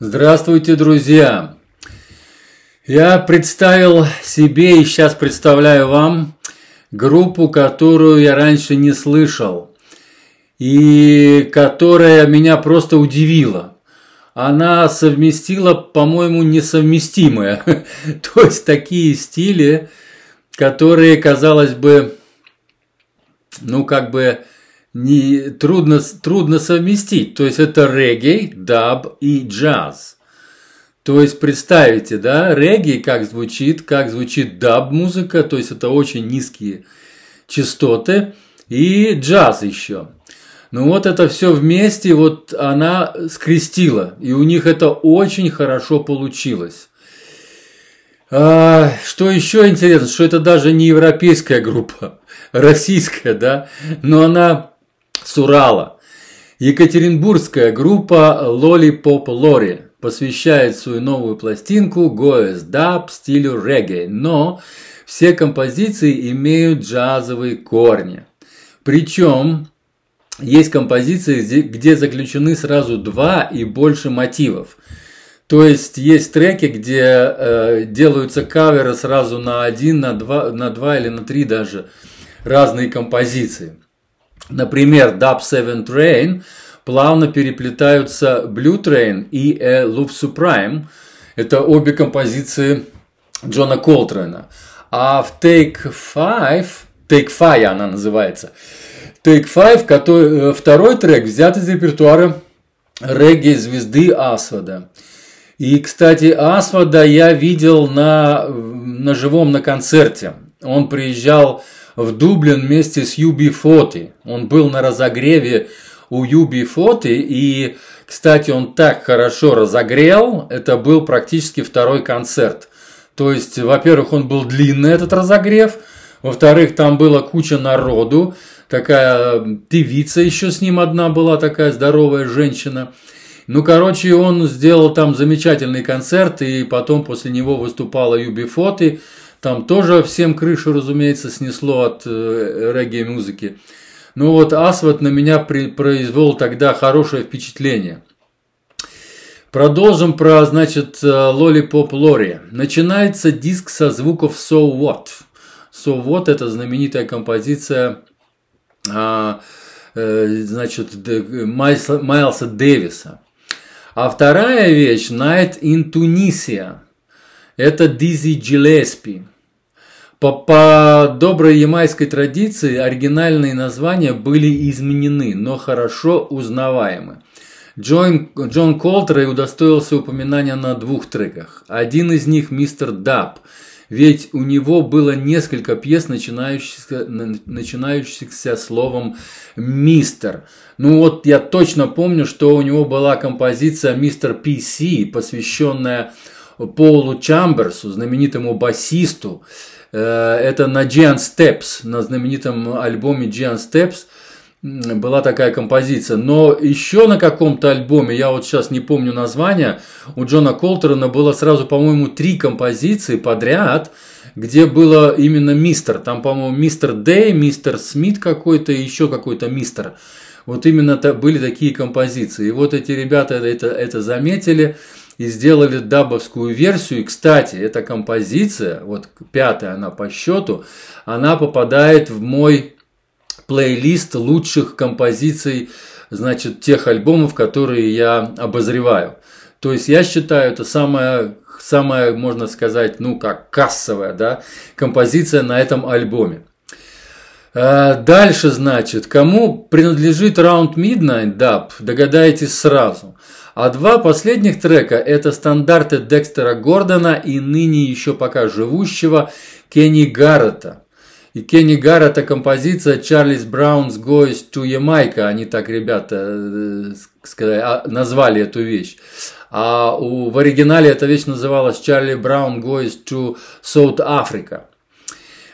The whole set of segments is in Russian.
Здравствуйте, друзья! Я представил себе и сейчас представляю вам группу, которую я раньше не слышал и которая меня просто удивила. Она совместила, по-моему, несовместимое. То есть такие стили, которые, казалось бы, ну как бы не, трудно, трудно совместить. То есть это регги, даб и джаз. То есть представите, да, регги как звучит, как звучит даб музыка, то есть это очень низкие частоты, и джаз еще. Ну вот это все вместе, вот она скрестила, и у них это очень хорошо получилось. А, что еще интересно, что это даже не европейская группа, российская, да, но она с Урала. Екатеринбургская группа Lollipop Lori посвящает свою новую пластинку Goes Dub стилю регgae, но все композиции имеют джазовые корни. Причем есть композиции, где заключены сразу два и больше мотивов. То есть есть треки, где э, делаются каверы сразу на один, на два, на два или на три даже разные композиции. Например, Dub Seven Train плавно переплетаются Blue Train и A Loop Supreme. Это обе композиции Джона Колтрена. А в Take Five, Take Five она называется, Take Five, который, э, второй трек взят из репертуара регги-звезды Асвада. И, кстати, Асвада я видел на, на живом на концерте. Он приезжал в Дублин вместе с Юби Фоти. Он был на разогреве у Юби Фоти, и, кстати, он так хорошо разогрел, это был практически второй концерт. То есть, во-первых, он был длинный, этот разогрев, во-вторых, там была куча народу, такая певица еще с ним одна была, такая здоровая женщина. Ну, короче, он сделал там замечательный концерт, и потом после него выступала Юби Фоти, там тоже всем крышу, разумеется, снесло от э, регgae-музыки. Ну вот Асват на меня при, произвел тогда хорошее впечатление. Продолжим про, значит, Lollipop Lori. Начинается диск со звуков So What. So What – это знаменитая композиция а, э, значит, Майлса, Майлса Дэвиса. А вторая вещь – Night in Tunisia – это Дизи Джилеспи. По, по доброй ямайской традиции оригинальные названия были изменены, но хорошо узнаваемы. Джон, Джон Колтрей удостоился упоминания на двух треках. Один из них «Мистер Даб», ведь у него было несколько пьес, начинающихся, начинающихся словом «мистер». Ну вот я точно помню, что у него была композиция «Мистер PC», посвященная Полу Чамберсу, знаменитому басисту. Э, это на Giant Steps, на знаменитом альбоме Giant Steps была такая композиция. Но еще на каком-то альбоме, я вот сейчас не помню название, у Джона Колтерона было сразу, по-моему, три композиции подряд, где было именно мистер. Там, по-моему, мистер Дэй, мистер Смит какой-то и еще какой-то мистер. Вот именно были такие композиции. И вот эти ребята это, это заметили и сделали дабовскую версию. И, кстати, эта композиция, вот пятая она по счету, она попадает в мой плейлист лучших композиций, значит, тех альбомов, которые я обозреваю. То есть я считаю, это самая, самая, можно сказать, ну как кассовая, да, композиция на этом альбоме. Э, дальше, значит, кому принадлежит Round Midnight Dub, догадаетесь сразу. А два последних трека – это стандарты Декстера Гордона и ныне еще пока живущего Кенни Гаррета. И Кенни Гаррета композиция «Чарльз Браунс Goes to Jamaica». Они так, ребята, э, сказали, а, назвали эту вещь. А у, в оригинале эта вещь называлась «Чарли Браун Goes to South Africa».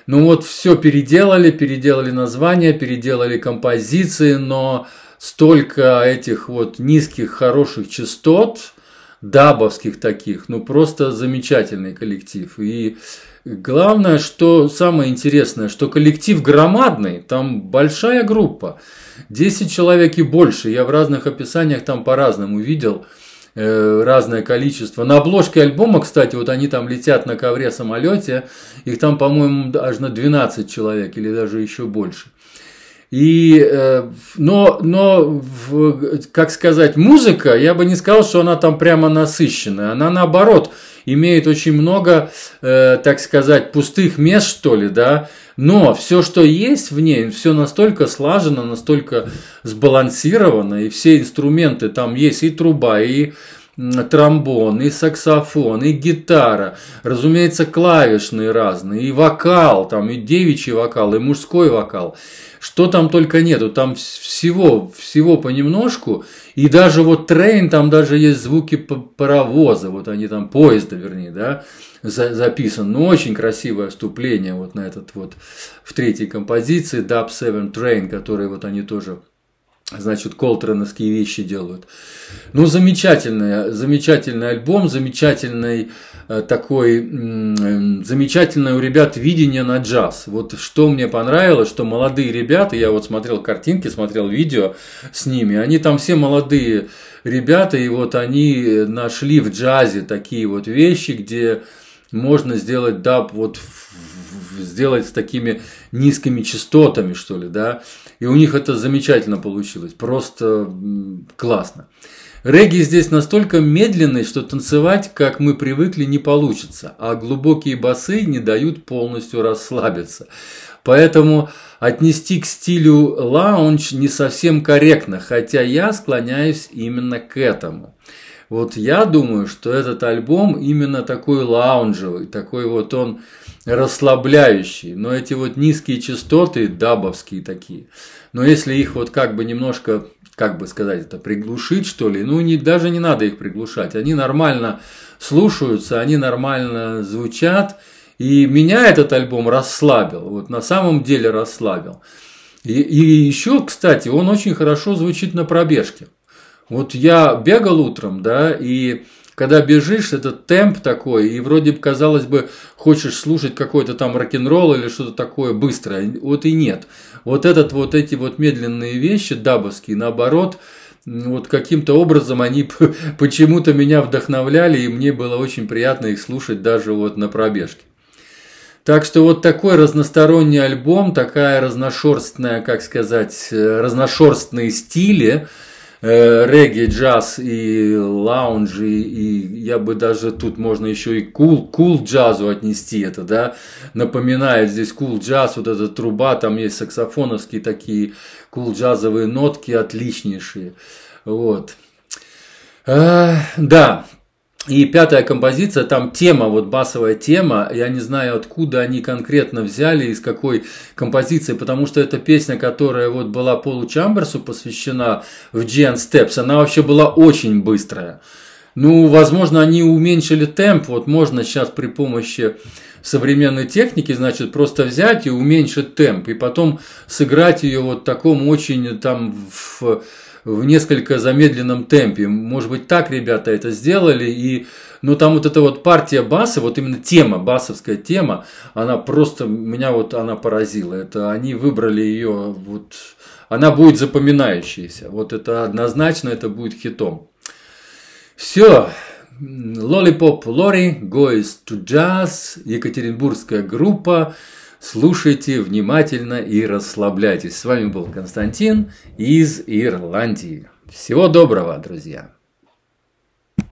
Ну вот все переделали, переделали название, переделали композиции, но столько этих вот низких хороших частот, дабовских таких, ну просто замечательный коллектив. И главное, что самое интересное, что коллектив громадный, там большая группа, 10 человек и больше, я в разных описаниях там по-разному видел. Э, разное количество. На обложке альбома, кстати, вот они там летят на ковре самолете, их там, по-моему, аж на 12 человек или даже еще больше. И, э, но, но, как сказать, музыка, я бы не сказал, что она там прямо насыщенная. Она наоборот имеет очень много, э, так сказать, пустых мест, что ли, да. Но все, что есть в ней, все настолько слажено, настолько сбалансировано, и все инструменты там есть, и труба, и тромбон, и саксофон, и гитара, разумеется, клавишные разные, и вокал, там и девичий вокал, и мужской вокал. Что там только нету, там всего, всего понемножку, и даже вот трейн, там даже есть звуки паровоза, вот они там, поезда, вернее, да, записан. Ну, очень красивое вступление вот на этот вот, в третьей композиции, Dub 7 Train, который вот они тоже значит, колтроновские вещи делают. Ну, замечательный, замечательный альбом, замечательный э, такой, э, замечательное у ребят видение на джаз. Вот что мне понравилось, что молодые ребята, я вот смотрел картинки, смотрел видео с ними, они там все молодые ребята, и вот они нашли в джазе такие вот вещи, где можно сделать даб вот сделать с такими низкими частотами, что ли, да, и у них это замечательно получилось, просто классно. Регги здесь настолько медленный, что танцевать, как мы привыкли, не получится, а глубокие басы не дают полностью расслабиться. Поэтому отнести к стилю лаунж не совсем корректно, хотя я склоняюсь именно к этому. Вот я думаю, что этот альбом именно такой лаунжевый, такой вот он расслабляющий. Но эти вот низкие частоты, дабовские такие, но если их вот как бы немножко, как бы сказать это, приглушить что ли, ну не, даже не надо их приглушать, они нормально слушаются, они нормально звучат, и меня этот альбом расслабил, вот на самом деле расслабил. И, и еще, кстати, он очень хорошо звучит на пробежке. Вот я бегал утром, да, и когда бежишь, этот темп такой, и вроде бы, казалось бы, хочешь слушать какой-то там рок-н-ролл или что-то такое быстрое, вот и нет. Вот этот вот эти вот медленные вещи, дабовские, наоборот, вот каким-то образом они почему-то меня вдохновляли, и мне было очень приятно их слушать даже вот на пробежке. Так что вот такой разносторонний альбом, такая разношерстная, как сказать, э, разношерстные стили – регги, джаз и лаунжи, и я бы даже тут можно еще и кул, кул джазу отнести это, да, напоминает здесь кул джаз, вот эта труба, там есть саксофоновские такие кул джазовые нотки отличнейшие, вот. А, да, и пятая композиция, там тема, вот басовая тема, я не знаю, откуда они конкретно взяли, из какой композиции, потому что эта песня, которая вот была Полу Чамберсу посвящена в Gian Steps, она вообще была очень быстрая. Ну, возможно, они уменьшили темп, вот можно сейчас при помощи современной техники, значит, просто взять и уменьшить темп, и потом сыграть ее вот таком очень там в в несколько замедленном темпе. Может быть, так ребята это сделали. И, но там вот эта вот партия баса, вот именно тема, басовская тема, она просто, меня вот она поразила. Это они выбрали ее, вот, она будет запоминающейся. Вот это однозначно, это будет хитом. Все. Lollipop Lori, Goes to Jazz, Екатеринбургская группа. Слушайте внимательно и расслабляйтесь. С вами был Константин из Ирландии. Всего доброго, друзья!